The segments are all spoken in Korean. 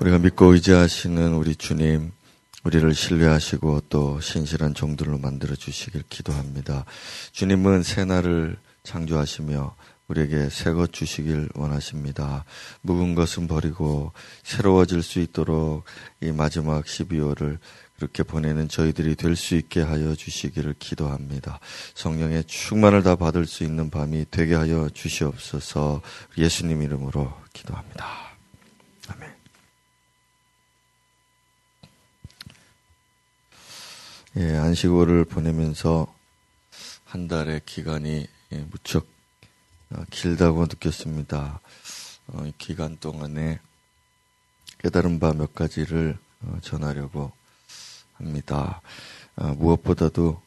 우리가 믿고 의지하시는 우리 주님, 우리를 신뢰하시고 또 신실한 종들로 만들어 주시길 기도합니다. 주님은 새날을 창조하시며 우리에게 새 것 주시길 원하십니다. 묵은 것은 버리고 새로워질 수 있도록 이 마지막 12월을 그렇게 보내는 저희들이 될 수 있게 하여 주시기를 기도합니다. 성령의 충만을 다 받을 수 있는 밤이 되게 하여 주시옵소서 예수님 이름으로 기도합니다. 아멘. 예, 안식월을 보내면서 한 달의 기간이 예, 무척 어, 길다고 느꼈습니다. 어, 이 기간 동안에 깨달은 바 몇 가지를 어, 전하려고 합니다. 무엇보다도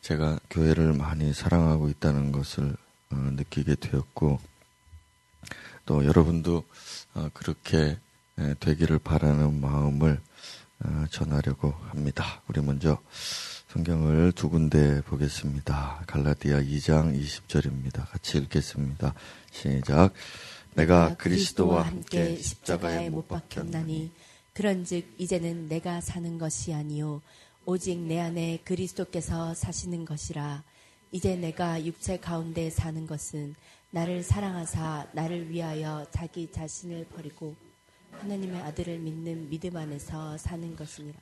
제가 교회를 많이 사랑하고 있다는 것을 느끼게 되었고 또 여러분도 그렇게 되기를 바라는 마음을 전하려고 합니다. 우리 먼저 성경을 두 군데 보겠습니다. 갈라디아 2장 20절입니다. 같이 읽겠습니다. 시작. 내가 그리스도와 함께 십자가에 못 박혔나니 그런즉 이제는 내가 사는 것이 아니요 오직 내 안에 그리스도께서 사시는 것이라 이제 내가 육체 가운데 사는 것은 나를 사랑하사 나를 위하여 자기 자신을 버리고 하나님의 아들을 믿는 믿음 안에서 사는 것이니라.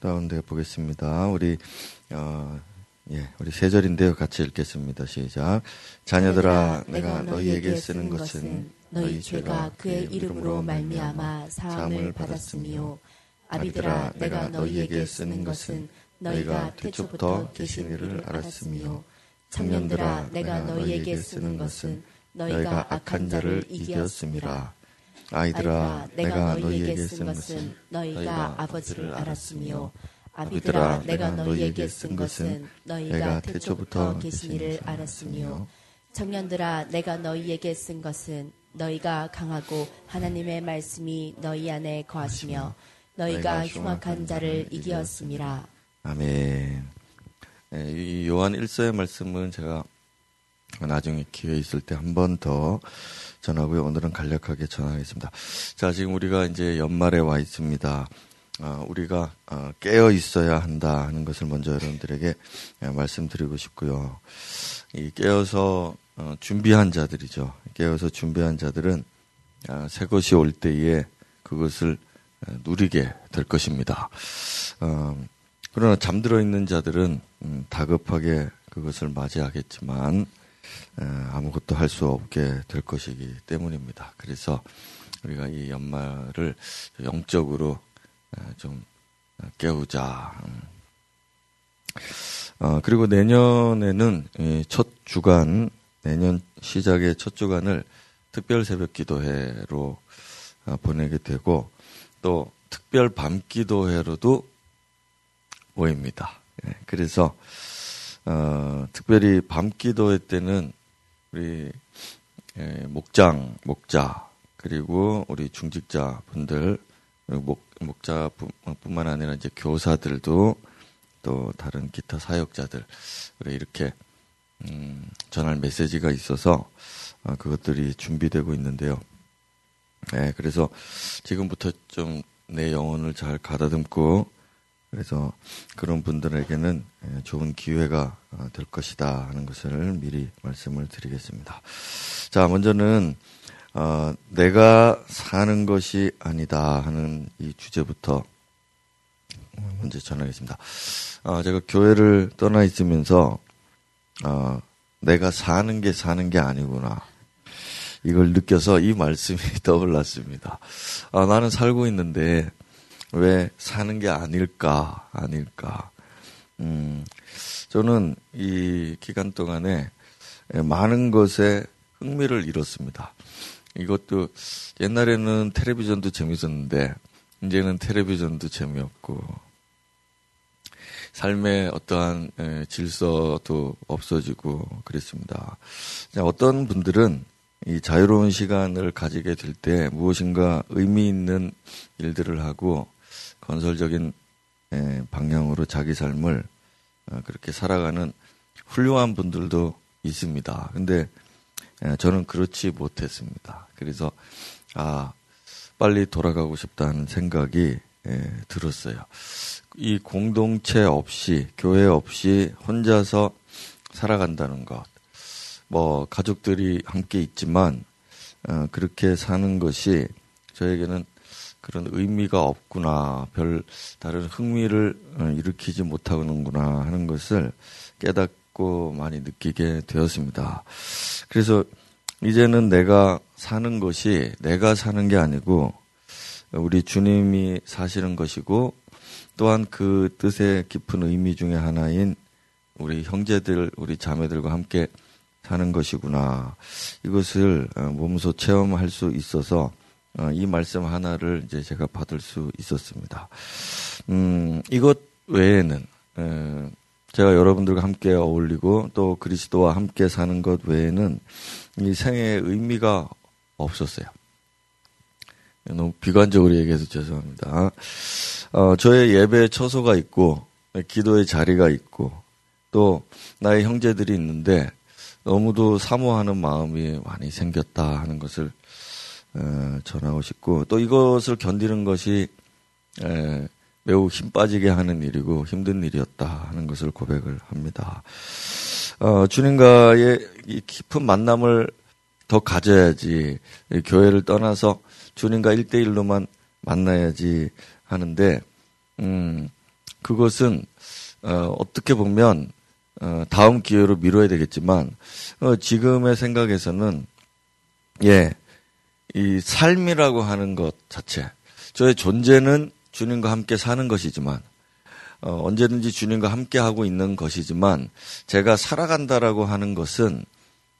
가운데 보겠습니다. 우리 어, 예, 우리 세 절인데요. 같이 읽겠습니다. 시작. 자녀들아, 내가 너희에게 쓰는 것은 너희 죄가 그의 이름으로 말미암아 사함을 받았으며 아비들아, 내가 너희에게 쓰는 것은 너희가 태초부터 계신 이를 알았으며 청년들아, 내가 너희에게 쓰는 것은 너희가 악한 자를 이겼음이라. 아이들아, 내가 너희에게 쓴 것은 너희가 아버지를 알았으며 아비들아, 내가 너희에게 쓴 것은 너희가 태초부터 계신 이를 알았으며 청년들아, 내가 너희에게 쓴 것은 너희가 강하고 하나님의 말씀이 너희 안에 거하시며 너희가 흉악한 자를 이기었음이라. 아멘. 네, 이 요한 1서의 말씀은 제가 나중에 기회 있을 때 한 번 더 전하고요. 오늘은 간략하게 전하겠습니다. 자, 지금 우리가 이제 연말에 와 있습니다. 어, 우리가 어, 깨어 있어야 한다 하는 것을 먼저 여러분들에게 예, 말씀드리고 싶고요. 이 깨어서 어, 준비한 자들이죠. 깨어서 준비한 자들은 아, 새 것이 올 때에 그것을 누리게 될 것입니다. 어, 그러나 잠들어 있는 자들은 음, 다급하게 그것을 맞이하겠지만 아무것도 할 수 없게 될 것이기 때문입니다. 그래서 우리가 이 연말을 영적으로 좀 깨우자. 음. 어, 그리고 내년에는 첫 주간, 내년 시작의 첫 주간을 특별 새벽 기도회로 어, 보내게 되고 또 특별 밤 기도회로도 모입니다. 예, 그래서 어, 특별히 밤 기도회 때는 우리 예, 목장, 목자 그리고 우리 중직자 분들 목 목자뿐만 아니라 이제 교사들도 또 다른 기타 사역자들 이렇게 음, 전할 메시지가 있어서 어, 그것들이 준비되고 있는데요. 네, 그래서 지금부터 좀 내 영혼을 잘 가다듬고 그래서 그런 분들에게는 예, 좋은 기회가 어, 될 것이다 하는 것을 미리 말씀을 드리겠습니다. 자, 먼저는 어, 내가 사는 것이 아니다 하는 이 주제부터 먼저 전하겠습니다. 어, 제가 교회를 떠나 있으면서 어, 내가 사는 게 사는 게 아니구나. 이걸 느껴서 이 말씀이 떠올랐습니다. 아, 나는 살고 있는데 왜 사는 게 아닐까, 아닐까. 음, 저는 이 기간 동안에 많은 것에 흥미를 잃었습니다. 이것도 옛날에는 텔레비전도 재밌었는데, 이제는 텔레비전도 재미없고, 삶의 어떠한 질서도 없어지고 그랬습니다. 어떤 분들은 이 자유로운 시간을 가지게 될 때 무엇인가 의미 있는 일들을 하고 건설적인 방향으로 자기 삶을 어, 그렇게 살아가는 훌륭한 분들도 있습니다. 근데 저는 그렇지 못했습니다. 그래서 아 빨리 돌아가고 싶다는 생각이 예, 들었어요. 이 공동체 없이 교회 없이 혼자서 살아간다는 것. 뭐 가족들이 함께 있지만 어, 그렇게 사는 것이 저에게는 그런 의미가 없구나, 별 다른 흥미를 어, 일으키지 못하는구나 하는 것을 깨닫고 많이 느끼게 되었습니다. 그래서 이제는 내가 사는 것이 내가 사는 게 아니고 우리 주님이 사시는 것이고 또한 그 뜻의 깊은 의미 중의 하나인 우리 형제들, 우리 자매들과 함께 사는 것이구나. 이것을 어, 몸소 체험할 수 있어서 어, 이 말씀 하나를 이제 제가 받을 수 있었습니다. 음, 이것 외에는 제가 여러분들과 함께 어울리고 또 그리스도와 함께 사는 것 외에는 이 생애의 의미가 없었어요. 너무 비관적으로 얘기해서 죄송합니다. 어, 저의 예배에 처소가 있고, 기도의 자리가 있고, 또 나의 형제들이 있는데, 너무도 사모하는 마음이 많이 생겼다 하는 것을 어, 전하고 싶고, 또 이것을 견디는 것이 에, 매우 힘 빠지게 하는 일이고 힘든 일이었다 하는 것을 고백을 합니다. 어, 주님과의 이 깊은 만남을 더 가져야지 교회를 떠나서 주님과 일대일로만 만나야지 하는데 음 그것은 어, 어떻게 보면 어, 다음 기회로 미뤄야 되겠지만 어, 지금의 생각에서는 예, 이 삶이라고 하는 것 자체 저의 존재는 주님과 함께 사는 것이지만 어, 언제든지 주님과 함께 하고 있는 것이지만 제가 살아간다라고 하는 것은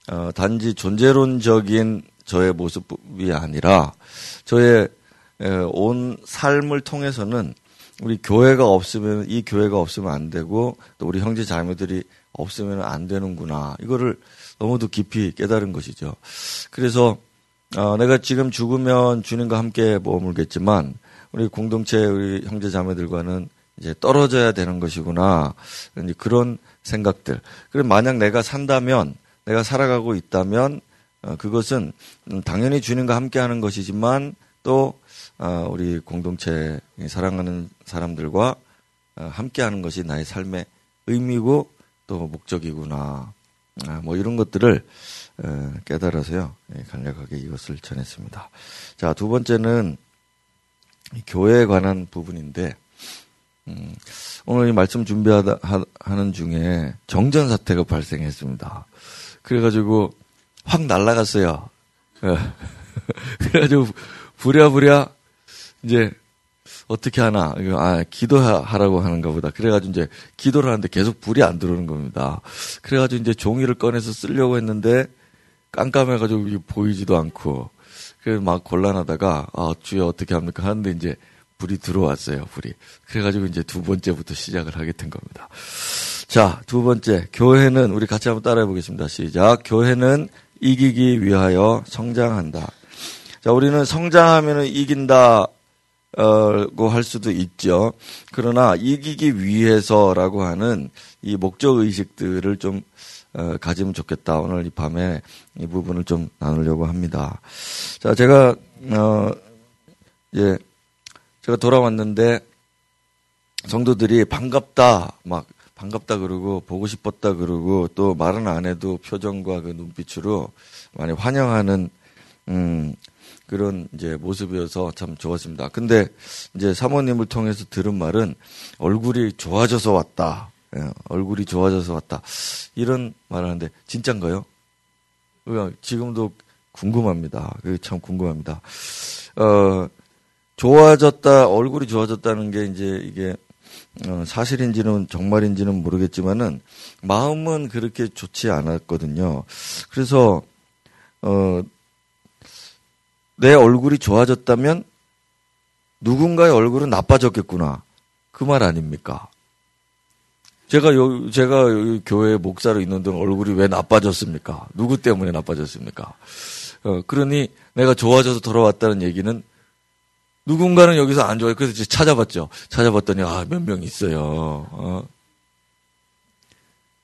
어, 단지 존재론적인 저의 모습이 아니라 저의 에, 온 삶을 통해서는 우리 교회가 없으면 이 교회가 없으면 안 되고 또 우리 형제 자매들이 없으면 안 되는구나 이거를 너무도 깊이 깨달은 것이죠. 그래서 어, 내가 지금 죽으면 주님과 함께 머물겠지만 우리 공동체 우리 형제 자매들과는 이제 떨어져야 되는 것이구나 그런 생각들. 그리고 만약 내가 산다면 내가 살아가고 있다면 어, 그것은 당연히 주님과 함께하는 것이지만 또 어, 우리 공동체 사랑하는 사람들과 어, 함께하는 것이 나의 삶의 의미고 또 목적이구나. 아, 뭐 이런 것들을 깨달아서요 예, 간략하게 이것을 전했습니다. 자 두 번째는 교회에 관한 부분인데 음, 오늘 이 말씀 준비하다 하는 중에 정전 사태가 발생했습니다. 그래가지고 확 날라갔어요. 예. 그래가지고 부랴부랴 이제 어떻게 하나 아 기도하라고 하는가 보다. 그래가지고 이제 기도를 하는데 계속 불이 안 들어오는 겁니다. 그래가지고 이제 종이를 꺼내서 쓰려고 했는데 깜깜해가지고 보이지도 않고 그래서 막 곤란하다가 아 주여 어떻게 합니까 하는데 이제 불이 들어왔어요 불이. 그래가지고 이제 두 번째부터 시작을 하게 된 겁니다. 자, 두 번째. 교회는, 우리 같이 한번 따라해 보겠습니다. 시작. 교회는 이기기 위하여 성장한다. 자, 우리는 성장하면 이긴다, 고할 수도 있죠. 그러나 이기기 위해서라고 하는 이 목적 의식들을 좀 어, 가지면 좋겠다. 오늘 이 밤에 이 부분을 좀 나누려고 합니다. 자, 제가 어 이제 제가 돌아왔는데 성도들이 반갑다 막 반갑다 그러고 보고 싶었다 그러고 또 말은 안 해도 표정과 그 눈빛으로 많이 환영하는 음 그런 이제 모습이어서 참 좋았습니다. 근데 이제 사모님을 통해서 들은 말은 얼굴이 좋아져서 왔다. 예, 얼굴이 좋아져서 왔다. 이런 말을 하는데 진짠가요? 지금도 궁금합니다. 참 궁금합니다. 어, 좋아졌다, 얼굴이 좋아졌다는 게 이제 이게 어, 사실인지는 정말인지는 모르겠지만은 마음은 그렇게 좋지 않았거든요. 그래서 어, 내 얼굴이 좋아졌다면 누군가의 얼굴은 나빠졌겠구나. 그 말 아닙니까? 제가 요, 제가 교회 목사로 있는 동안 얼굴이 왜 나빠졌습니까? 누구 때문에 나빠졌습니까? 어, 그러니 내가 좋아져서 돌아왔다는 얘기는 누군가는 여기서 안 좋아요. 그래서 찾아봤죠. 찾아봤더니, 아, 몇 명 있어요. 어?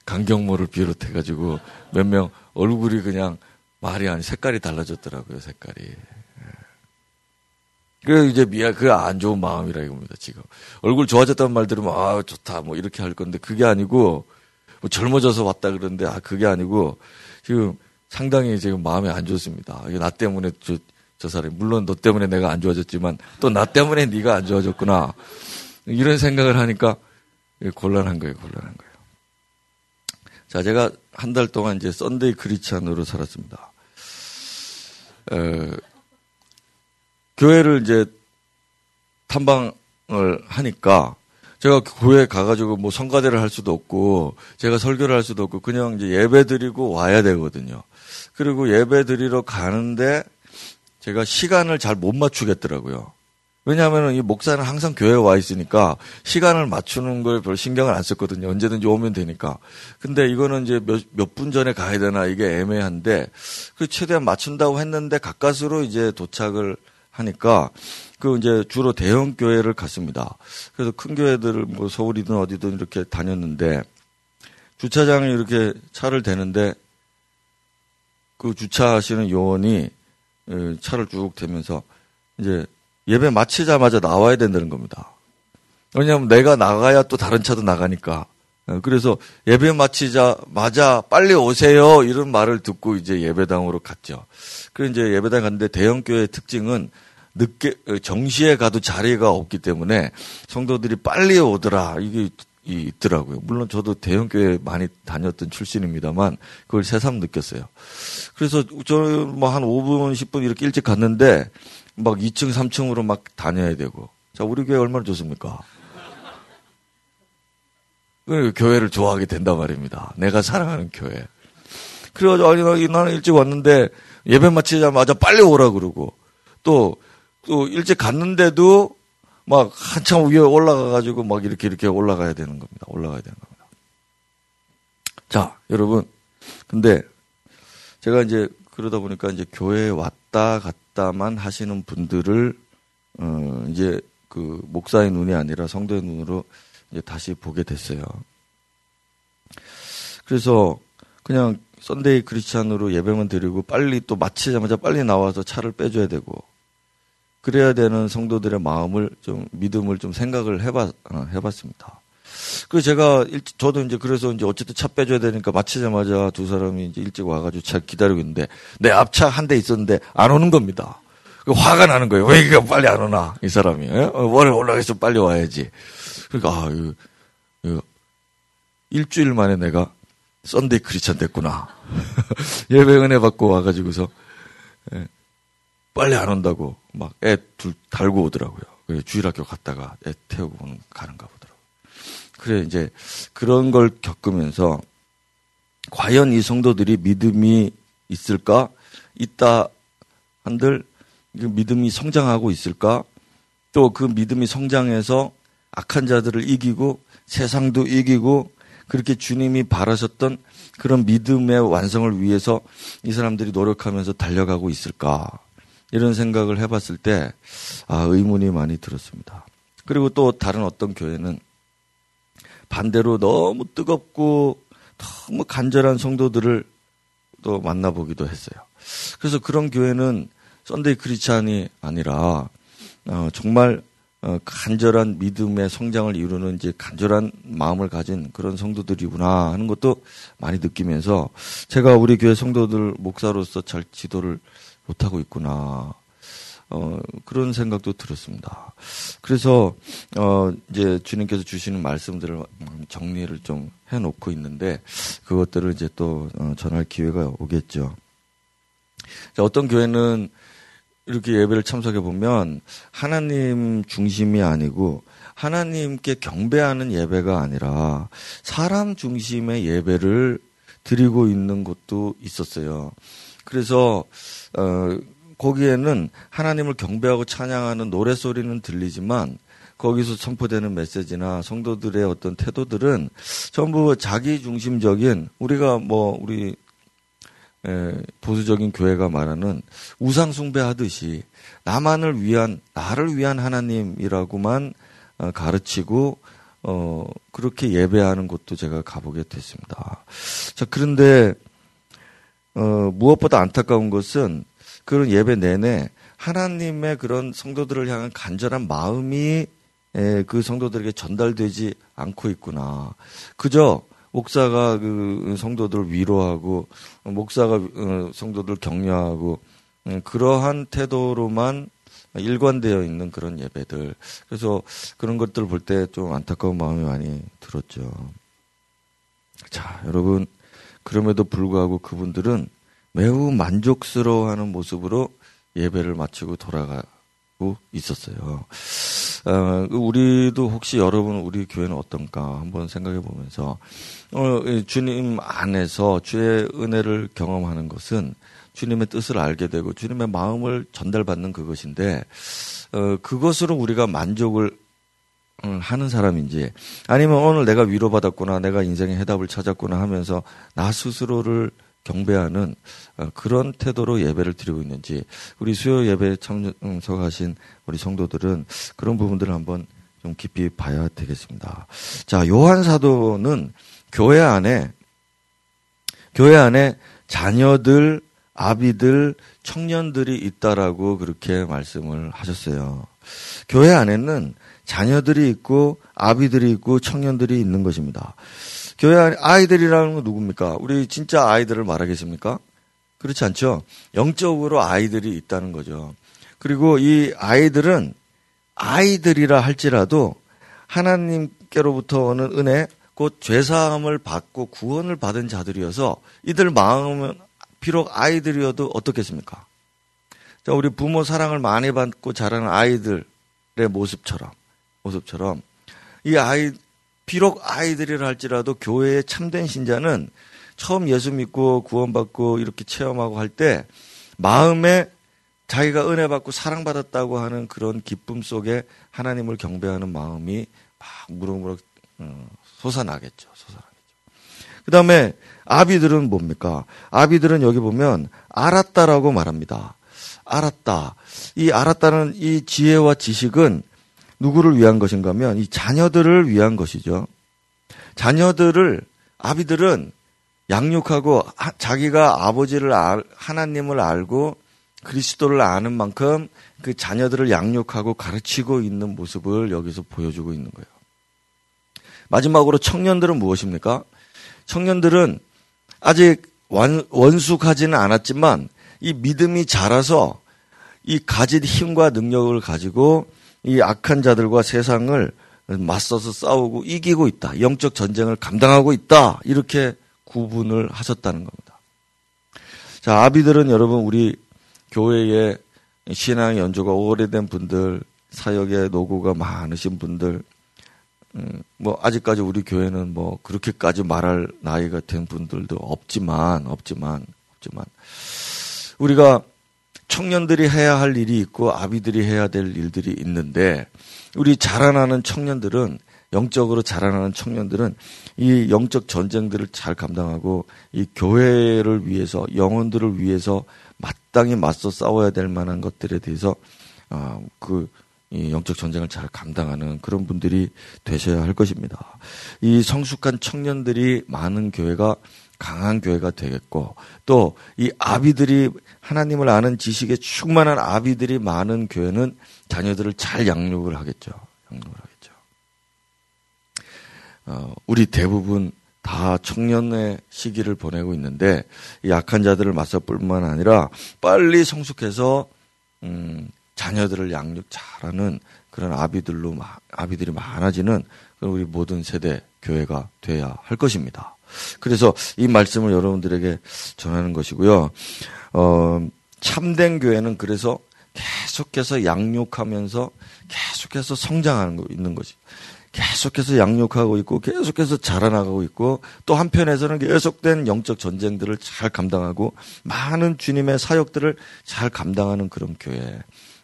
강경모를 비롯해 가지고 몇 명 얼굴이 그냥 말이 아니 색깔이 달라졌더라고요, 색깔이. 예. 그래 이제 미안 그 안 좋은 마음이라 이겁니다 지금 얼굴 좋아졌다는 말 들으면 아 좋다 뭐 이렇게 할 건데 그게 아니고 뭐 젊어져서 왔다 그러는데 아 그게 아니고 지금 상당히 지금 마음이 안 좋습니다. 나 때문에 저, 저 사람이 물론 너 때문에 내가 안 좋아졌지만 또 나 때문에 네가 안 좋아졌구나 이런 생각을 하니까 곤란한 거예요 곤란한 거예요. 자 제가 한 달 동안 이제 Sunday Christian으로 살았습니다. 에, 교회를 이제 탐방을 하니까 제가 교회 가가지고 뭐 성가대를 할 수도 없고 제가 설교를 할 수도 없고 그냥 이제 예배 드리고 와야 되거든요. 그리고 예배 드리러 가는데 제가 시간을 잘 못 맞추겠더라고요. 왜냐하면 이 목사는 항상 교회에 와 있으니까 시간을 맞추는 걸 별 신경을 안 썼거든요. 언제든지 오면 되니까. 근데 이거는 이제 몇, 몇분 전에 가야 되나 이게 애매한데 그 최대한 맞춘다고 했는데 가까스로 이제 도착을 하니까 그 이제 주로 대형 교회를 갔습니다. 그래서 큰 교회들을 뭐 서울이든 어디든 이렇게 다녔는데 주차장에 이렇게 차를 대는데 그 주차하시는 요원이 어, 차를 쭉 대면서 이제 예배 마치자마자 나와야 된다는 겁니다. 왜냐하면 내가 나가야 또 다른 차도 나가니까. 어, 그래서 예배 마치자마자 빨리 오세요 이런 말을 듣고 이제 예배당으로 갔죠. 그 이제 예배당 갔는데 대형 교회의 특징은 늦게 어, 정시에 가도 자리가 없기 때문에 성도들이 빨리 오더라 이게 있더라고요. 물론 저도 대형 교회 많이 다녔던 출신입니다만 그걸 새삼 느꼈어요. 그래서 저는 뭐 한 5분 10분 이렇게 일찍 갔는데 막 2층 3층으로 막 다녀야 되고 자 우리 교회 얼마나 좋습니까? 그 교회를 좋아하게 된단 말입니다. 내가 사랑하는 교회. 그래가지고 아니 나는 일찍 왔는데 예배 마치자마자 빨리 오라 그러고 또 또 일찍 갔는데도 막 한참 위에 올라가가지고 막 이렇게 이렇게 올라가야 되는 겁니다. 올라가야 되는 겁니다. 자, 여러분. 근데 제가 이제 그러다 보니까 이제 교회에 왔다 갔다만 하시는 분들을 어 이제 그 목사의 눈이 아니라 성도의 눈으로 다시 보게 됐어요. 그래서 그냥 Sunday Christian으로 예배만 드리고 빨리 또 마치자마자 빨리 나와서 차를 빼줘야 되고 그래야 되는 성도들의 마음을 좀 믿음을 좀 생각을 해봤 어, 해봤습니다. 그 제가 일, 저도 이제 그래서 이제 어쨌든 차 빼줘야 되니까 마치자마자 두 사람이 이제 일찍 와가지고 차 기다리고 있는데 내 앞차 한 대 있었는데 안 오는 겁니다. 그 화가 나는 거예요. 왜 이게 빨리 안 오나 이 사람이 어, 원래 올라가서 빨리 와야지. 그러니까 아 이거, 이거 일주일 만에 내가 Sunday 크리스천 됐구나. 예배 은혜 받고 와가지고서 예. 빨리 안 온다고 막 애 둘 달고 오더라고요. 그래 주일학교 갔다가 애 태우고 가는가 보더라고요. 그래 이제 그런 걸 겪으면서 과연 이 성도들이 믿음이 있을까? 있다 한들 그 믿음이 성장하고 있을까? 또 그 믿음이 성장해서 악한 자들을 이기고 세상도 이기고 그렇게 주님이 바라셨던 그런 믿음의 완성을 위해서 이 사람들이 노력하면서 달려가고 있을까? 이런 생각을 해봤을 때, 아, 의문이 많이 들었습니다. 그리고 또 다른 어떤 교회는 반대로 너무 뜨겁고 너무 간절한 성도들을 또 만나보기도 했어요. 그래서 그런 교회는 썬데이 크리스찬이 아니라 어, 정말 어, 간절한 믿음의 성장을 이루는 이제 간절한 마음을 가진 그런 성도들이구나 하는 것도 많이 느끼면서 제가 우리 교회 성도들 목사로서 잘 지도를 못하고 있구나. 어, 그런 생각도 들었습니다. 그래서, 어, 이제 주님께서 주시는 말씀들을 정리를 좀 해놓고 있는데, 그것들을 이제 또, 어, 전할 기회가 오겠죠. 자, 어떤 교회는 이렇게 예배를 참석해 보면, 하나님 중심이 아니고, 하나님께 경배하는 예배가 아니라, 사람 중심의 예배를 드리고 있는 것도 있었어요. 그래서, 어, 거기에는 하나님을 경배하고 찬양하는 노래 소리는 들리지만 거기서 선포되는 메시지나 성도들의 어떤 태도들은 전부 자기 중심적인 우리가 뭐 우리 에, 보수적인 교회가 말하는 우상 숭배하듯이 나만을 위한 나를 위한 하나님이라고만 어, 가르치고 어 그렇게 예배하는 곳도 제가 가보게 됐습니다. 자 그런데 어 무엇보다 안타까운 것은 그런 예배 내내 하나님의 그런 성도들을 향한 간절한 마음이 에, 그 성도들에게 전달되지 않고 있구나. 그저 목사가 그 성도들을 위로하고 목사가 어, 성도들 격려하고 음, 그러한 태도로만 일관되어 있는 그런 예배들. 그래서 그런 것들 볼 때 좀 안타까운 마음이 많이 들었죠. 자, 여러분. 그럼에도 불구하고 그분들은 매우 만족스러워하는 모습으로 예배를 마치고 돌아가 고 있었어요. 어, 우리도 혹시 여러분 우리 교회는 어떤가 한번 생각해 보면서 어, 주님 안에서 주의 은혜를 경험하는 것은 주님의 뜻을 알게 되고 주님의 마음을 전달받는 그것인데 어, 그것으로 우리가 만족을 음, 하는 사람인지 아니면 오늘 내가 위로받았구나 내가 인생의 해답을 찾았구나 하면서 나 스스로를 경배하는 어, 그런 태도로 예배를 드리고 있는지 우리 수요 예배에 참석하신 우리 성도들은 그런 부분들을 한번 좀 깊이 봐야 되겠습니다. 자, 요한 사도는 교회 안에 교회 안에 자녀들, 아비들, 청년들이 있다라고 그렇게 말씀을 하셨어요. 교회 안에는 자녀들이 있고 아비들이 있고 청년들이 있는 것입니다. 교회 안에 아이들이라는 건 누굽니까? 우리 진짜 아이들을 말하겠습니까? 그렇지 않죠? 영적으로 아이들이 있다는 거죠. 그리고 이 아이들은 아이들이라 할지라도 하나님께로부터 오는 은혜, 곧 죄사함을 받고 구원을 받은 자들이어서 이들 마음은 비록 아이들이어도 어떻겠습니까? 자, 우리 부모 사랑을 많이 받고 자라는 아이들의 모습처럼, 모습처럼 이 아이, 비록 아이들이라 할지라도 교회의 참된 신자는 처음 예수 믿고 구원받고 이렇게 체험하고 할 때 마음에 자기가 은혜 받고 사랑받았다고 하는 그런 기쁨 속에 하나님을 경배하는 마음이 막 무럭무럭 어, 솟아나겠죠. 솟아나겠죠. 그 다음에 아비들은 뭡니까? 아비들은 여기 보면 알았다라고 말합니다. 알았다. 이 알았다는 이 지혜와 지식은 누구를 위한 것인가 하면 이 자녀들을 위한 것이죠. 자녀들을 아비들은 양육하고 자기가 아버지를 알, 하나님을 알고 그리스도를 아는 만큼 그 자녀들을 양육하고 가르치고 있는 모습을 여기서 보여주고 있는 거예요. 마지막으로 청년들은 무엇입니까? 청년들은 아직 원, 원숙하지는 않았지만 이 믿음이 자라서 이 가진 힘과 능력을 가지고 이 악한 자들과 세상을 맞서서 싸우고 이기고 있다. 영적 전쟁을 감당하고 있다. 이렇게 구분을 하셨다는 겁니다. 자, 아비들은 여러분 우리 교회에 신앙 연주가 오래된 분들, 사역에 노고가 많으신 분들, 음, 뭐 아직까지 우리 교회는 뭐 그렇게까지 말할 나이가 된 분들도 없지만 없지만 없지만 우리가 청년들이 해야 할 일이 있고 아비들이 해야 될 일들이 있는데 우리 자라나는 청년들은 영적으로 자라나는 청년들은 이 영적 전쟁들을 잘 감당하고 이 교회를 위해서 영혼들을 위해서 마땅히 맞서 싸워야 될 만한 것들에 대해서 아그 영적 전쟁을 잘 감당하는 그런 분들이 되셔야 할 것입니다. 이 성숙한 청년들이 많은 교회가 강한 교회가 되겠고 또 이 아비들이 하나님을 아는 지식에 충만한 아비들이 많은 교회는 자녀들을 잘 양육을 하겠죠. 양육을 하겠죠. 어, 우리 대부분 다 청년의 시기를 보내고 있는데 약한 자들을 맞설 뿐만 아니라 빨리 성숙해서 음, 자녀들을 양육 잘하는 그런 아비들로 아비들이 많아지는 우리 모든 세대 교회가 돼야 할 것입니다. 그래서 이 말씀을 여러분들에게 전하는 것이고요. 어, 참된 교회는 그래서 계속해서 양육하면서 계속해서 성장하는 거 있는 거지. 계속해서 양육하고 있고 계속해서 자라나가고 있고 또 한편에서는 계속된 영적 전쟁들을 잘 감당하고 많은 주님의 사역들을 잘 감당하는 그런 교회.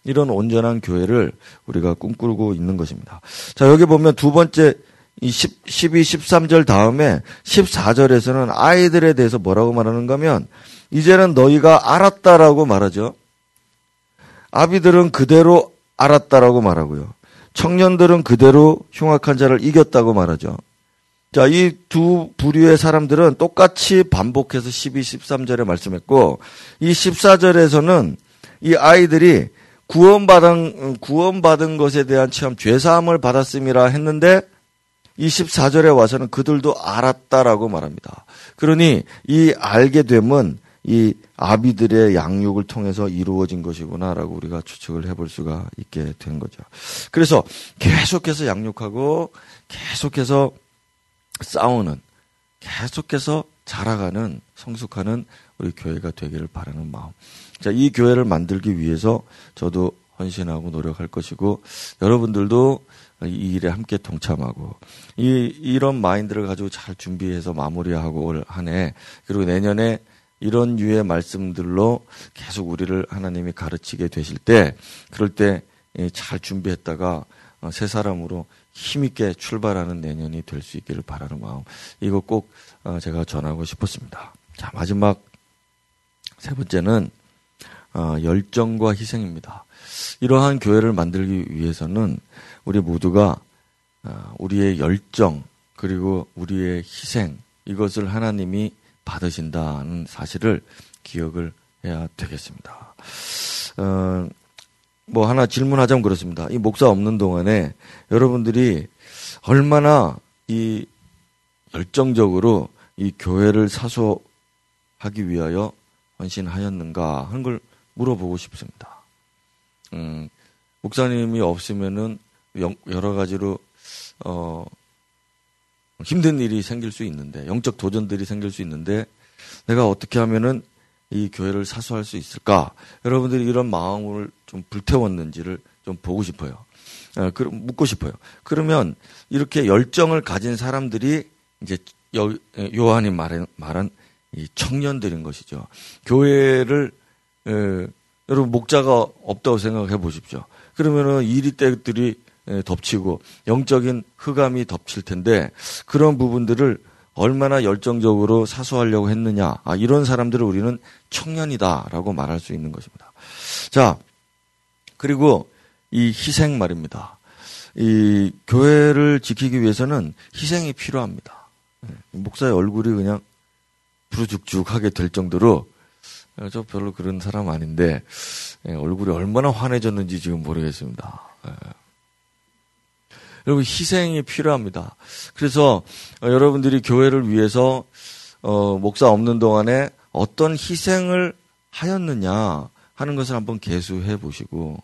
이런 온전한 교회를 우리가 꿈꾸고 있는 것입니다. 자, 여기 보면 두 번째 이 10, 12, 13절 다음에 14절에서는 아이들에 대해서 뭐라고 말하는가 하면 이제는 너희가 알았다라고 말하죠. 아비들은 그대로 알았다라고 말하고요. 청년들은 그대로 흉악한 자를 이겼다고 말하죠. 자, 이 두 부류의 사람들은 똑같이 반복해서 12, 13절에 말씀했고, 이 14절에서는 이 아이들이 구원받은, 구원받은 것에 대한 체험, 죄사함을 받았음이라 했는데 24절에 와서는 그들도 알았다라고 말합니다. 그러니 이 알게 됨은 이 아비들의 양육을 통해서 이루어진 것이구나라고 우리가 추측을 해볼 수가 있게 된 거죠. 그래서 계속해서 양육하고 계속해서 싸우는 계속해서 자라가는 성숙하는 우리 교회가 되기를 바라는 마음. 자, 이 교회를 만들기 위해서 저도 헌신하고 노력할 것이고 여러분들도 이 일에 함께 동참하고 이 이런 마인드를 가지고 잘 준비해서 마무리하고 올 한 해 그리고 내년에 이런 유의 말씀들로 계속 우리를 하나님이 가르치게 되실 때 그럴 때 잘 준비했다가 어, 새 사람으로 힘있게 출발하는 내년이 될 수 있기를 바라는 마음 이거 꼭 어, 제가 전하고 싶었습니다. 자 마지막 세 번째는 어, 열정과 희생입니다. 이러한 교회를 만들기 위해서는 우리 모두가 우리의 열정 그리고 우리의 희생 이것을 하나님이 받으신다는 사실을 기억을 해야 되겠습니다. 어, 뭐 하나 질문하자면 그렇습니다. 이 목사 없는 동안에 여러분들이 얼마나 이 열정적으로 이 교회를 사소하기 위하여 헌신하였는가 하는 걸 물어보고 싶습니다. 음, 목사님이 없으면은 여러 가지로 어 힘든 일이 생길 수 있는데 영적 도전들이 생길 수 있는데 내가 어떻게 하면은 이 교회를 사수할 수 있을까? 여러분들이 이런 마음을 좀 불태웠는지를 좀 보고 싶어요. 어, 그, 묻고 싶어요. 그러면 이렇게 열정을 가진 사람들이 이제 여, 요한이 말한, 말한 이 청년들인 것이죠. 교회를 에, 여러분 목자가 없다고 생각해 보십시오. 그러면은 이리 때들이 예, 덮치고 영적인 흑암이 덮칠 텐데 그런 부분들을 얼마나 열정적으로 사수하려고 했느냐. 아, 이런 사람들을 우리는 청년이다라고 말할 수 있는 것입니다. 자, 그리고 이 희생 말입니다. 이 교회를 지키기 위해서는 희생이 필요합니다. 예, 목사의 얼굴이 그냥 부르죽죽하게 될 정도로 어, 저 별로 그런 사람 아닌데 예, 얼굴이 얼마나 환해졌는지 지금 모르겠습니다. 여러분 희생이 필요합니다. 그래서 어, 여러분들이 교회를 위해서 어, 목사 없는 동안에 어떤 희생을 하였느냐 하는 것을 한번 개수해 보시고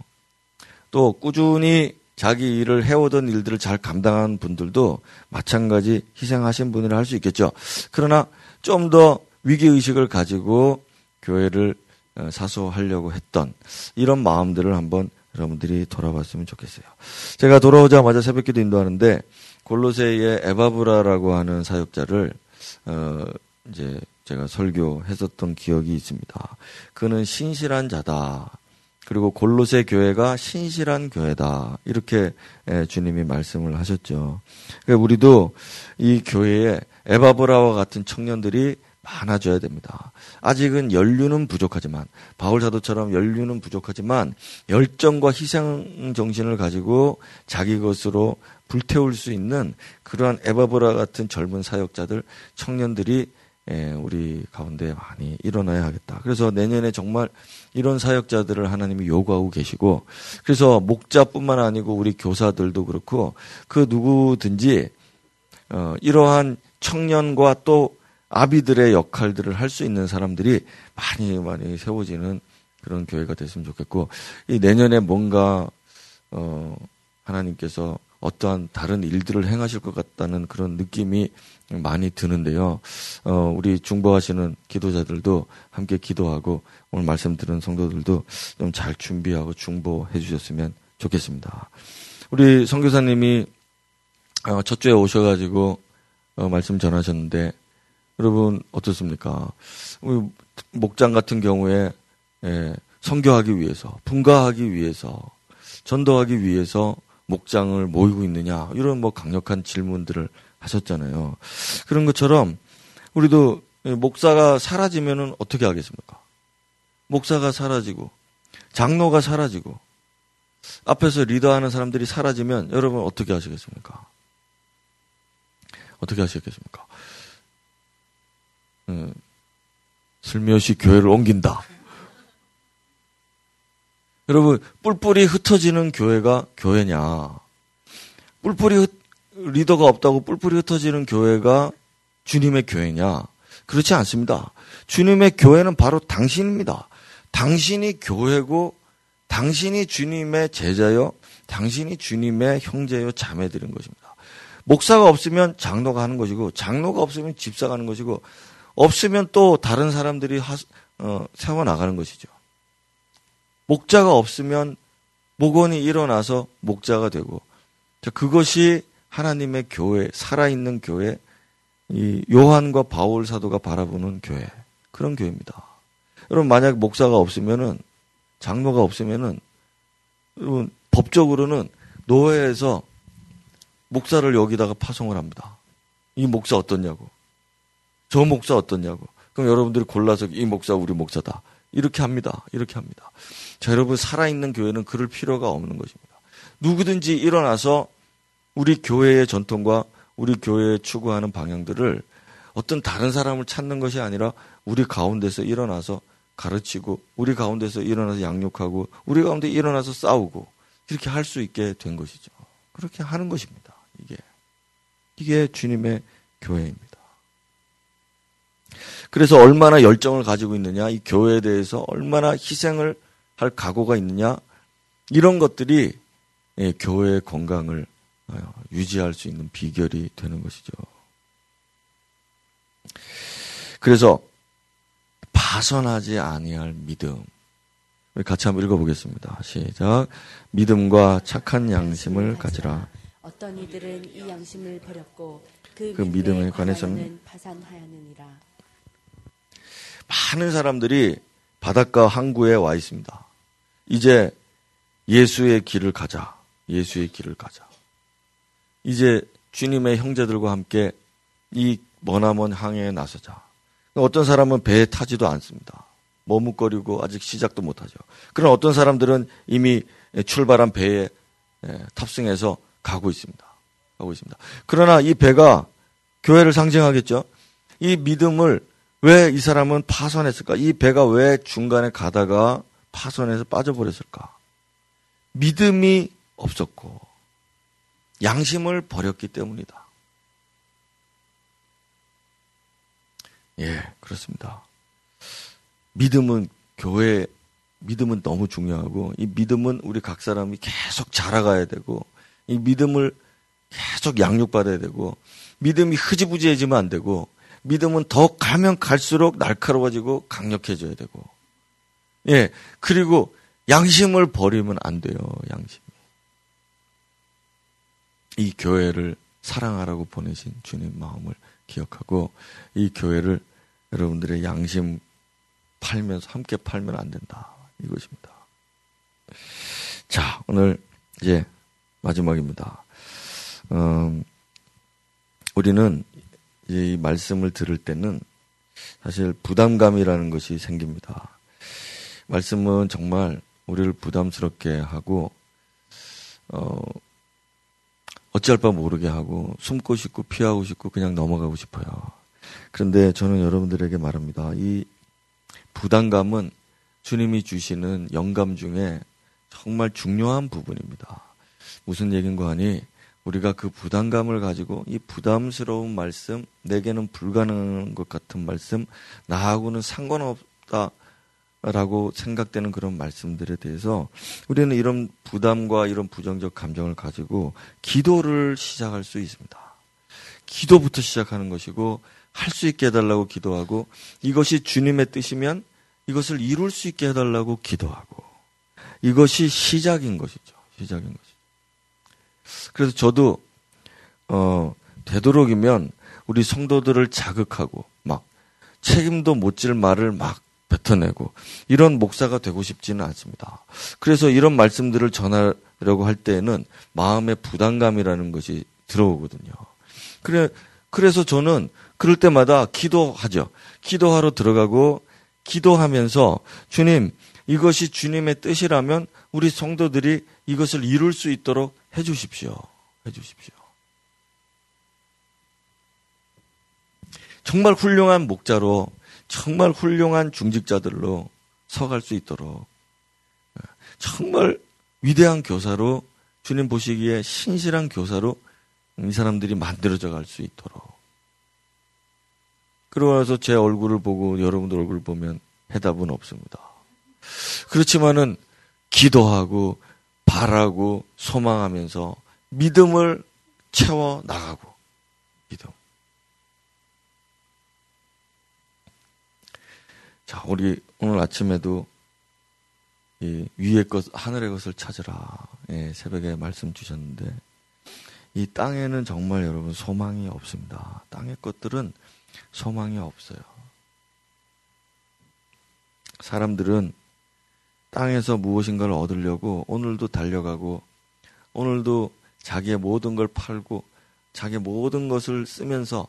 또 꾸준히 자기 일을 해오던 일들을 잘 감당한 분들도 마찬가지 희생하신 분이라 할수 있겠죠. 그러나 좀 더 위기 의식을 가지고 교회를 어, 사소하려고 했던 이런 마음들을 한번 여러분들이 돌아봤으면 좋겠어요. 제가 돌아오자마자 새벽기도 인도하는데 골로새의 에바브라라고 하는 사역자를 어 이제 제가 설교했었던 기억이 있습니다. 그는 신실한 자다. 그리고 골로새 교회가 신실한 교회다. 이렇게 주님이 말씀을 하셨죠. 그러니까 우리도 이 교회에 에바브라와 같은 청년들이 많아져야 됩니다. 아직은 연륜은 부족하지만 바울 사도처럼 연륜은 부족하지만 열정과 희생 정신을 가지고 자기 것으로 불태울 수 있는 그러한 에바브라 같은 젊은 사역자들 청년들이 예, 우리 가운데 많이 일어나야 하겠다. 그래서 내년에 정말 이런 사역자들을 하나님이 요구하고 계시고 그래서 목자뿐만 아니고 우리 교사들도 그렇고 그 누구든지 어, 이러한 청년과 또 아비들의 역할들을 할 수 있는 사람들이 많이 많이 세워지는 그런 교회가 됐으면 좋겠고 이 내년에 뭔가 어 하나님께서 어떠한 다른 일들을 행하실 것 같다는 그런 느낌이 많이 드는데요. 어, 우리 중보하시는 기도자들도 함께 기도하고 오늘 말씀 들은 성도들도 좀 잘 준비하고 중보해 주셨으면 좋겠습니다. 우리 성교사님이 어, 첫 주에 오셔가지고 어, 말씀 전하셨는데 여러분 어떻습니까? 목장 같은 경우에 예, 선교하기 위해서, 분가하기 위해서, 전도하기 위해서 목장을 모이고 있느냐 이런 뭐 강력한 질문들을 하셨잖아요. 그런 것처럼 우리도 목사가 사라지면은 어떻게 하겠습니까? 목사가 사라지고 장로가 사라지고 앞에서 리더하는 사람들이 사라지면 여러분 어떻게 하시겠습니까? 어떻게 하시겠습니까? 음, 슬며시 교회를 옮긴다. 여러분, 뿔뿔이 흩어지는 교회가 교회냐? 뿔뿔이 흩, 리더가 없다고 뿔뿔이 흩어지는 교회가 주님의 교회냐? 그렇지 않습니다. 주님의 교회는 바로 당신입니다. 당신이 교회고 당신이 주님의 제자요, 당신이 주님의 형제요, 자매들인 것입니다. 목사가 없으면 장로가 하는 것이고, 장로가 없으면 집사가 하는 것이고, 없으면 또 다른 사람들이 하, 어, 세워나가는 것이죠. 목자가 없으면 목원이 일어나서 목자가 되고, 그것이 하나님의 교회, 살아있는 교회, 이 요한과 바울 사도가 바라보는 교회, 그런 교회입니다. 여러분, 만약 목사가 없으면은, 장로가 없으면은, 여러분, 법적으로는 노회에서 목사를 여기다가 파송을 합니다. 이 목사 어떻냐고. 저 목사 어떻냐고. 그럼 여러분들이 골라서 이 목사 우리 목사다. 이렇게 합니다. 이렇게 합니다. 자, 여러분 살아있는 교회는 그럴 필요가 없는 것입니다. 누구든지 일어나서 우리 교회의 전통과 우리 교회에 추구하는 방향들을 어떤 다른 사람을 찾는 것이 아니라 우리 가운데서 일어나서 가르치고 우리 가운데서 일어나서 양육하고 우리 가운데 일어나서 싸우고 이렇게 할 수 있게 된 것이죠. 그렇게 하는 것입니다. 이게 이게 주님의 교회입니다. 그래서 얼마나 열정을 가지고 있느냐, 이 교회에 대해서 얼마나 희생을 할 각오가 있느냐, 이런 것들이 예, 교회의 건강을 어, 유지할 수 있는 비결이 되는 것이죠. 그래서 파선하지 아니할 믿음. 같이 한번 읽어보겠습니다. 시작. 믿음과 착한 양심을 가지라. 어떤 이들은 이 양심을 버렸고 그, 그 믿음에 관해서는 파산하였느니라. 많은 사람들이 바닷가 항구에 와 있습니다. 이제 예수의 길을 가자. 예수의 길을 가자. 이제 주님의 형제들과 함께 이 머나먼 항해에 나서자. 어떤 사람은 배에 타지도 않습니다. 머뭇거리고 아직 시작도 못하죠. 그런 어떤 사람들은 이미 출발한 배에 탑승해서 가고 있습니다. 가고 있습니다. 그러나 이 배가 교회를 상징하겠죠. 이 믿음을 왜 이 사람은 파손했을까? 이 배가 왜 중간에 가다가 파손해서 빠져버렸을까? 믿음이 없었고 양심을 버렸기 때문이다. 예, 그렇습니다. 믿음은 교회 믿음은 너무 중요하고 이 믿음은 우리 각 사람이 계속 자라가야 되고 이 믿음을 계속 양육받아야 되고 믿음이 흐지부지해지면 안 되고 믿음은 더 가면 갈수록 날카로워지고 강력해져야 되고 예 그리고 양심을 버리면 안 돼요 양심 이 교회를 사랑하라고 보내신 주님 마음을 기억하고 이 교회를 여러분들의 양심 팔면서 함께 팔면 안 된다. 이것입니다. 자, 오늘 이제 마지막입니다. 음, 우리는 이 말씀을 들을 때는 사실 부담감이라는 것이 생깁니다. 말씀은 정말 우리를 부담스럽게 하고, 어, 어찌할 바 모르게 하고 숨고 싶고 피하고 싶고 그냥 넘어가고 싶어요. 그런데 저는 여러분들에게 말합니다. 이 부담감은 주님이 주시는 영감 중에 정말 중요한 부분입니다. 무슨 얘기인가 하니 우리가 그 부담감을 가지고 이 부담스러운 말씀, 내게는 불가능한 것 같은 말씀, 나하고는 상관없다 라고 생각되는 그런 말씀들에 대해서 우리는 이런 부담과 이런 부정적 감정을 가지고 기도를 시작할 수 있습니다. 기도부터 시작하는 것이고 할 수 있게 해달라고 기도하고 이것이 주님의 뜻이면 이것을 이룰 수 있게 해달라고 기도하고 이것이 시작인 것이죠. 시작인 것이죠. 그래서 저도 어 되도록이면 우리 성도들을 자극하고 막 책임도 못 질 말을 막 뱉어내고 이런 목사가 되고 싶지는 않습니다. 그래서 이런 말씀들을 전하려고 할 때에는 마음의 부담감이라는 것이 들어오거든요. 그래 그래서 저는 그럴 때마다 기도하죠. 기도하러 들어가고 기도하면서 주님 이것이 주님의 뜻이라면 우리 성도들이 이것을 이룰 수 있도록 해 주십시오. 해 주십시오. 정말 훌륭한 목자로 정말 훌륭한 중직자들로 서갈 수 있도록 정말 위대한 교사로 주님 보시기에 신실한 교사로 이 사람들이 만들어져 갈 수 있도록. 그러고 나서 제 얼굴을 보고 여러분들 얼굴을 보면 해답은 없습니다. 그렇지만은 기도하고 바라고 소망하면서 믿음을 채워 나가고 믿음. 자, 우리 오늘 아침에도 이 위의 것, 하늘의 것을 찾으라. 예, 새벽에 말씀 주셨는데 이 땅에는 정말 여러분 소망이 없습니다. 땅의 것들은 소망이 없어요. 사람들은 땅에서 무엇인가를 얻으려고 오늘도 달려가고 오늘도 자기의 모든 걸 팔고 자기의 모든 것을 쓰면서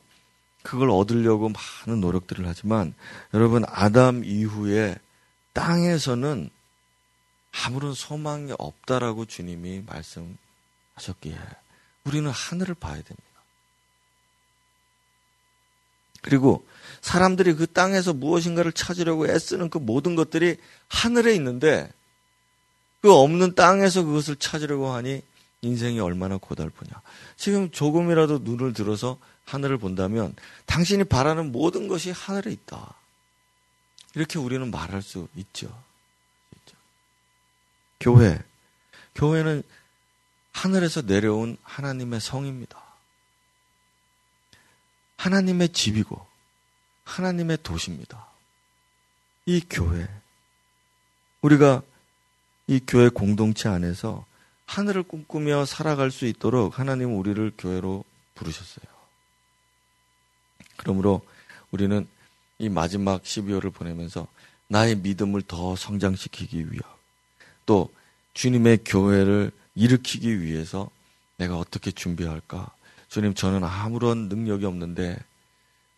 그걸 얻으려고 많은 노력들을 하지만 여러분 아담 이후에 땅에서는 아무런 소망이 없다라고 주님이 말씀하셨기에 우리는 하늘을 봐야 됩니다. 그리고 사람들이 그 땅에서 무엇인가를 찾으려고 애쓰는 그 모든 것들이 하늘에 있는데 그 없는 땅에서 그것을 찾으려고 하니 인생이 얼마나 고달프냐. 지금 조금이라도 눈을 들어서 하늘을 본다면 당신이 바라는 모든 것이 하늘에 있다. 이렇게 우리는 말할 수 있죠. 있죠. 교회. 교회는 하늘에서 내려온 하나님의 성입니다. 하나님의 집이고 하나님의 도시입니다. 이 교회. 우리가 이 교회 공동체 안에서 하늘을 꿈꾸며 살아갈 수 있도록 하나님 우리를 교회로 부르셨어요. 그러므로 우리는 이 마지막 12월을 보내면서 나의 믿음을 더 성장시키기 위하여 또 주님의 교회를 일으키기 위해서 내가 어떻게 준비할까? 주님, 저는 아무런 능력이 없는데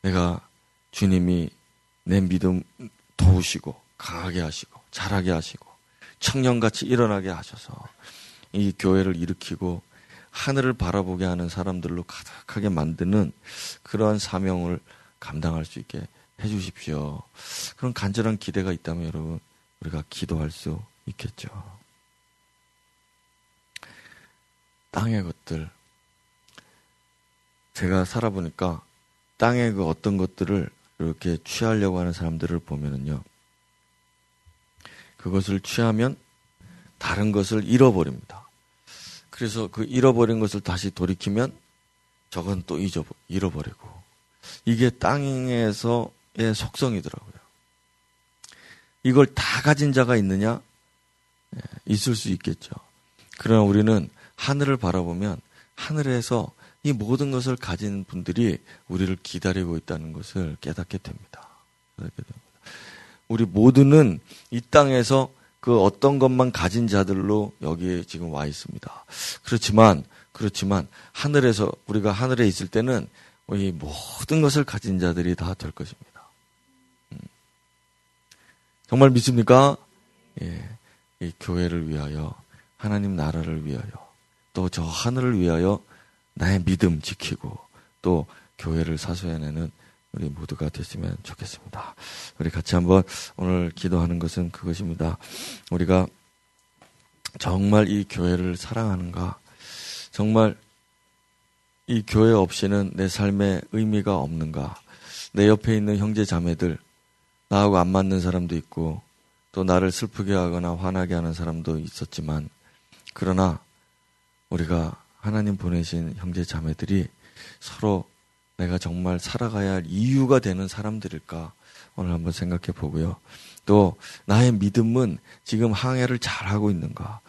내가 주님이 내 믿음 도우시고 강하게 하시고 잘하게 하시고 청년같이 일어나게 하셔서 이 교회를 일으키고 하늘을 바라보게 하는 사람들로 가득하게 만드는 그러한 사명을 감당할 수 있게 해 주십시오. 그런 간절한 기대가 있다면 여러분, 우리가 기도할 수 있겠죠. 땅의 것들. 제가 살아보니까 땅의 그 어떤 것들을 이렇게 취하려고 하는 사람들을 보면은요. 그것을 취하면 다른 것을 잃어버립니다. 그래서 그 잃어버린 것을 다시 돌이키면 저건 또 잃어버리고. 이게 땅에서의 속성이더라고요. 이걸 다 가진 자가 있느냐? 예, 있을 수 있겠죠. 그러나 우리는 하늘을 바라보면 하늘에서 이 모든 것을 가진 분들이 우리를 기다리고 있다는 것을 깨닫게 됩니다. 우리 모두는 이 땅에서 그 어떤 것만 가진 자들로 여기에 지금 와 있습니다. 그렇지만, 그렇지만, 하늘에서, 우리가 하늘에 있을 때는 이 모든 것을 가진 자들이 다 될 것입니다. 음. 정말 믿습니까? 예. 이 교회를 위하여, 하나님 나라를 위하여, 또 저 하늘을 위하여 나의 믿음 지키고, 또 교회를 사수해내는 우리 모두가 됐으면 좋겠습니다. 우리 같이 한번 오늘 기도하는 것은 그것입니다. 우리가 정말 이 교회를 사랑하는가? 정말 이 교회 없이는 내 삶에 의미가 없는가? 내 옆에 있는 형제 자매들, 나하고 안 맞는 사람도 있고, 또 나를 슬프게 하거나 화나게 하는 사람도 있었지만, 그러나 우리가 하나님 보내신 형제 자매들이 서로 내가 정말 살아가야 할 이유가 되는 사람들일까 오늘 한번 생각해 보고요. 또 나의 믿음은 지금 항해를 잘 하고 있는가?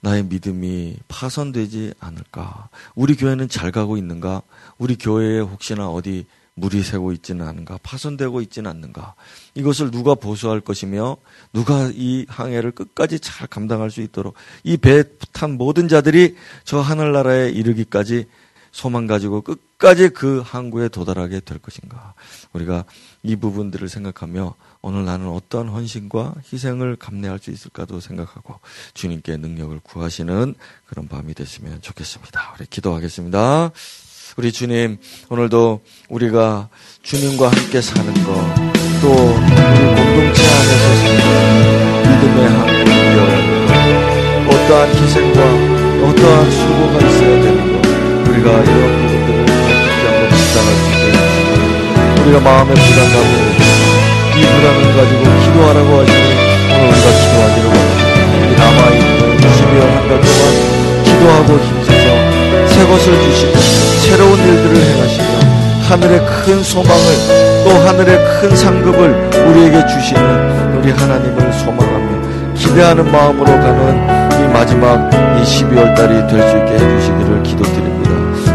나의 믿음이 파손되지 않을까? 우리 교회는 잘 가고 있는가? 우리 교회에 혹시나 어디 물이 새고 있지는 않은가? 파손되고 있지는 않는가? 이것을 누가 보수할 것이며 누가 이 항해를 끝까지 잘 감당할 수 있도록 이 배 탄 모든 자들이 저 하늘나라에 이르기까지 소망 가지고 끝까지 그 항구에 도달하게 될 것인가. 우리가 이 부분들을 생각하며 오늘 나는 어떠한 헌신과 희생을 감내할 수 있을까도 생각하고 주님께 능력을 구하시는 그런 밤이 됐으면 좋겠습니다. 우리 기도하겠습니다. 우리 주님, 오늘도 우리가 주님과 함께 사는 것, 또 우리 공동체 안에서 사는 믿음의 항구를 어떠한 희생과 어떠한 수고가 있어야 되는 것 우리가 이런 부분들을 어떻게 한번 묵상할 수 해주시고 우리가 마음의 부담감을 이 불안을 가지고 기도하라고 하시니 오늘 우리가 기도하기를 원합니다. 이 남아있는 12월 한 달 동안 기도하고 힘써서 새 것을 주시고 하늘의 큰 소망을 또 하늘의 큰 상급을 우리에게 주시는 우리 하나님을 소망하며 기대하는 마음으로 가는 이 마지막 이 12월 달이 될 수 있게 해주시기를 기도드립니다.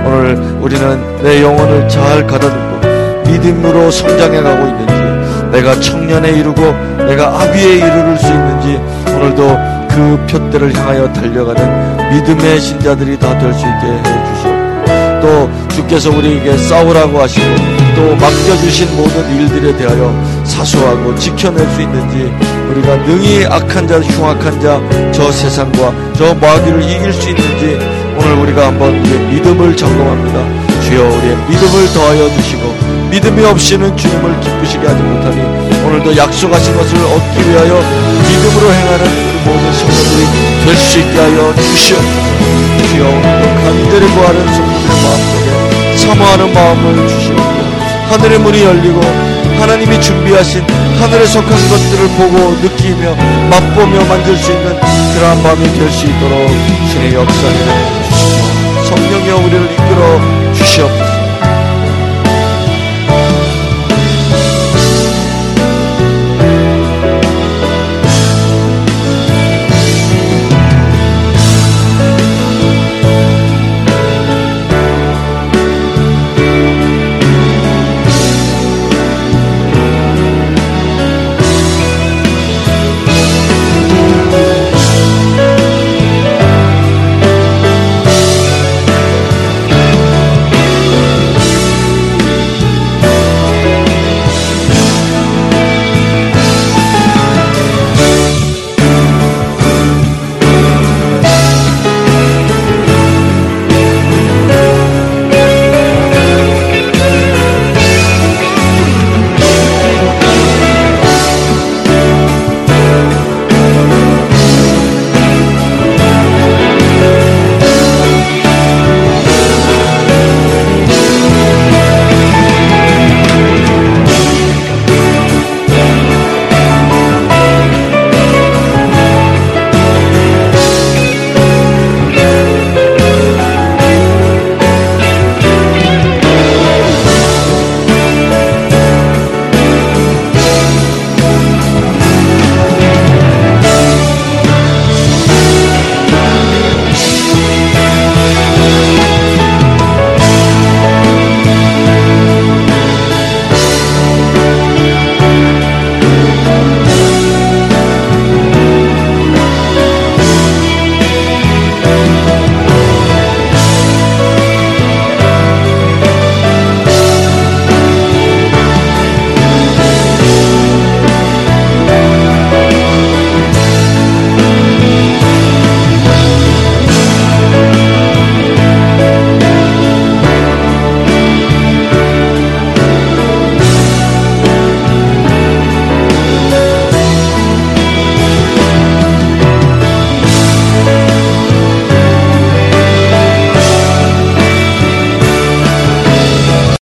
오늘 우리는 내 영혼을 잘 가다듬고 믿음으로 성장해 가고 있는지 내가 청년에 이르고 내가 아비에 이르를 수 있는지 오늘도 그 표대를 향하여 달려가는 믿음의 신자들이 다 될 수 있게 해 주시옵고 또 주께서 우리에게 싸우라고 하시고 또 맡겨주신 모든 일들에 대하여 사소하고 지켜낼 수 있는지 우리가 능히 악한 자, 흉악한 자, 저 세상과 저 마귀를 이길 수 있는지 오늘 우리가 한번 우리의 믿음을 점검합니다. 주여 우리의 믿음을 더하여 주시고 믿음이 없이는 주님을 기쁘시게 하지 못하니 오늘도 약속하신 것을 얻기 위하여 믿음으로 행하는 우리 모든 성도들이 될 수 있게 하여 주시옵소서 주여 간절히 구하는 성도들의 마음속에 사모하는 마음을 주시옵고 하늘의 문이 열리고 하나님이 준비하신 하늘에 속한 것들을 보고 느끼며 맛보며 만질 수 있는 그러한 마음이 될 수 있도록 주의 역사에 주시고 성령여 우리를 이끌어 주시옵소서